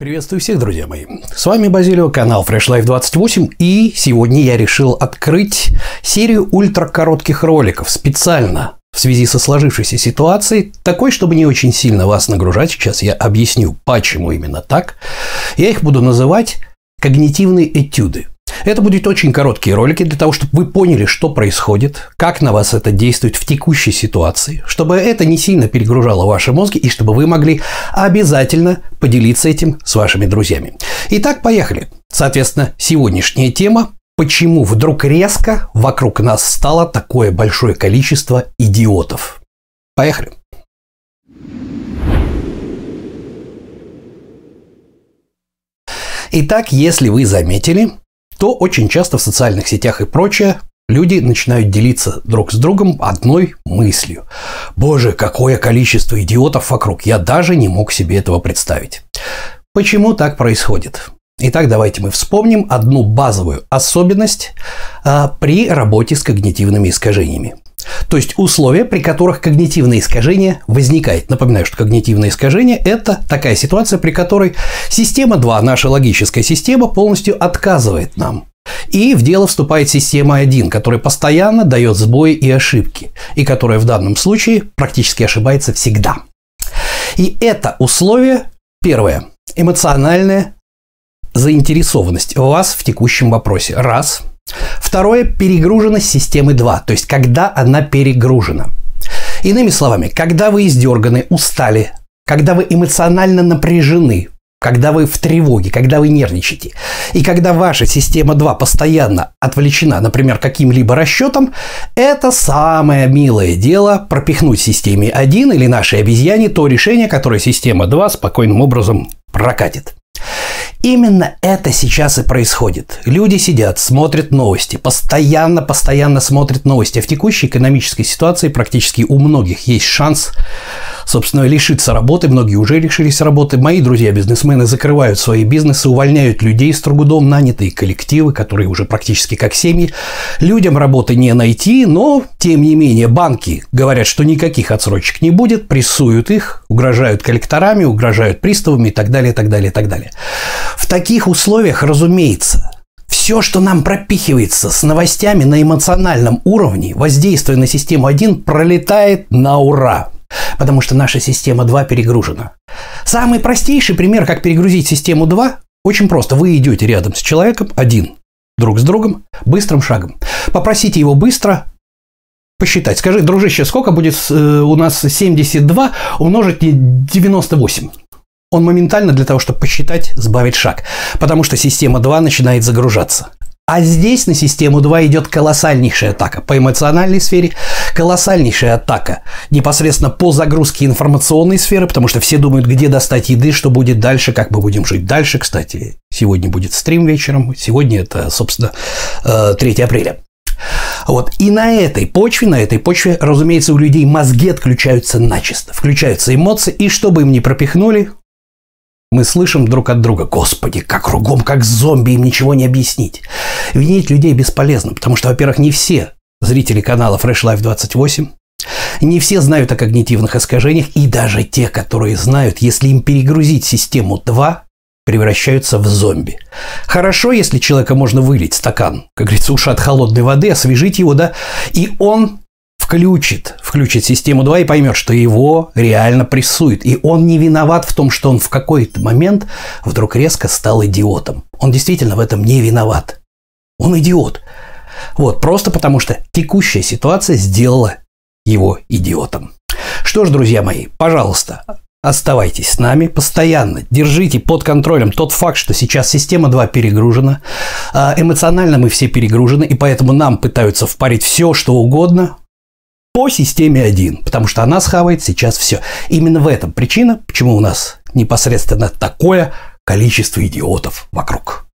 Приветствую всех, друзья мои. С вами Базилио, канал Fresh Life 28, и сегодня я решил открыть серию ультракоротких роликов специально в связи со сложившейся ситуацией, такой, чтобы не очень сильно вас нагружать. Сейчас я объясню, почему именно так. Я их буду называть когнитивные этюды. Это будут очень короткие ролики для того, чтобы вы поняли, что происходит, как на вас это действует в текущей ситуации, чтобы это не сильно перегружало ваши мозги и чтобы вы могли обязательно поделиться этим с вашими друзьями. Итак, поехали. Соответственно, сегодняшняя тема почему вдруг резко вокруг нас стало такое большое количество идиотов. Поехали. Итак, если вы заметили, то очень часто в социальных сетях и прочее люди начинают делиться друг с другом одной мыслью. Боже, какое количество идиотов вокруг, я даже не мог себе этого представить. Почему так происходит? Итак, давайте мы вспомним одну базовую особенность а, при работе с когнитивными искажениями. То есть условия, при которых когнитивное искажение возникает. Напоминаю, что когнитивное искажение – это такая ситуация, при которой система 2, наша логическая система, полностью отказывает нам. И в дело вступает система 1, которая постоянно дает сбои и ошибки, и которая в данном случае практически ошибается всегда. И это условие, первое, эмоциональная заинтересованность вас в текущем вопросе. Раз – Второе – перегруженность системы 2, то есть когда она перегружена. Иными словами, когда вы издерганы, устали, когда вы эмоционально напряжены, когда вы в тревоге, когда вы нервничаете, и когда ваша система 2 постоянно отвлечена, например, каким-либо расчетом, это самое милое дело пропихнуть системе 1 или нашей обезьяне то решение, которое система 2 спокойным образом прокатит. Именно это сейчас и происходит. Люди сидят, смотрят новости, постоянно, постоянно смотрят новости. А в текущей экономической ситуации практически у многих есть шанс, собственно, лишиться работы. Многие уже лишились работы. Мои друзья-бизнесмены закрывают свои бизнесы, увольняют людей с трудом, нанятые коллективы, которые уже практически как семьи. Людям работы не найти, но, тем не менее, банки говорят, что никаких отсрочек не будет, прессуют их, угрожают коллекторами, угрожают приставами и так далее, и так далее, и так далее. В таких условиях, разумеется, все, что нам пропихивается с новостями на эмоциональном уровне, воздействуя на систему 1, пролетает на ура. Потому что наша система 2 перегружена. Самый простейший пример, как перегрузить систему 2, очень просто. Вы идете рядом с человеком один, друг с другом, быстрым шагом. Попросите его быстро посчитать. Скажи, дружище, сколько будет э, у нас 72 умножить на 98? он моментально для того, чтобы посчитать, сбавит шаг, потому что система 2 начинает загружаться. А здесь на систему 2 идет колоссальнейшая атака по эмоциональной сфере, колоссальнейшая атака непосредственно по загрузке информационной сферы, потому что все думают, где достать еды, что будет дальше, как мы будем жить дальше. Кстати, сегодня будет стрим вечером, сегодня это, собственно, 3 э, апреля. Вот. И на этой почве, на этой почве, разумеется, у людей мозги отключаются начисто, включаются эмоции, и чтобы им не пропихнули, мы слышим друг от друга, господи, как кругом, как зомби, им ничего не объяснить. Винить людей бесполезно, потому что, во-первых, не все зрители канала Fresh Life 28, не все знают о когнитивных искажениях, и даже те, которые знают, если им перегрузить систему 2, превращаются в зомби. Хорошо, если человека можно вылить стакан, как говорится, ушат холодной воды, освежить его, да, и он включит, включит систему 2 и поймет, что его реально прессует. И он не виноват в том, что он в какой-то момент вдруг резко стал идиотом. Он действительно в этом не виноват. Он идиот. Вот, просто потому что текущая ситуация сделала его идиотом. Что ж, друзья мои, пожалуйста, Оставайтесь с нами постоянно. Держите под контролем тот факт, что сейчас система 2 перегружена. А, эмоционально мы все перегружены, и поэтому нам пытаются впарить все, что угодно по системе 1, потому что она схавает сейчас все. Именно в этом причина, почему у нас непосредственно такое количество идиотов вокруг.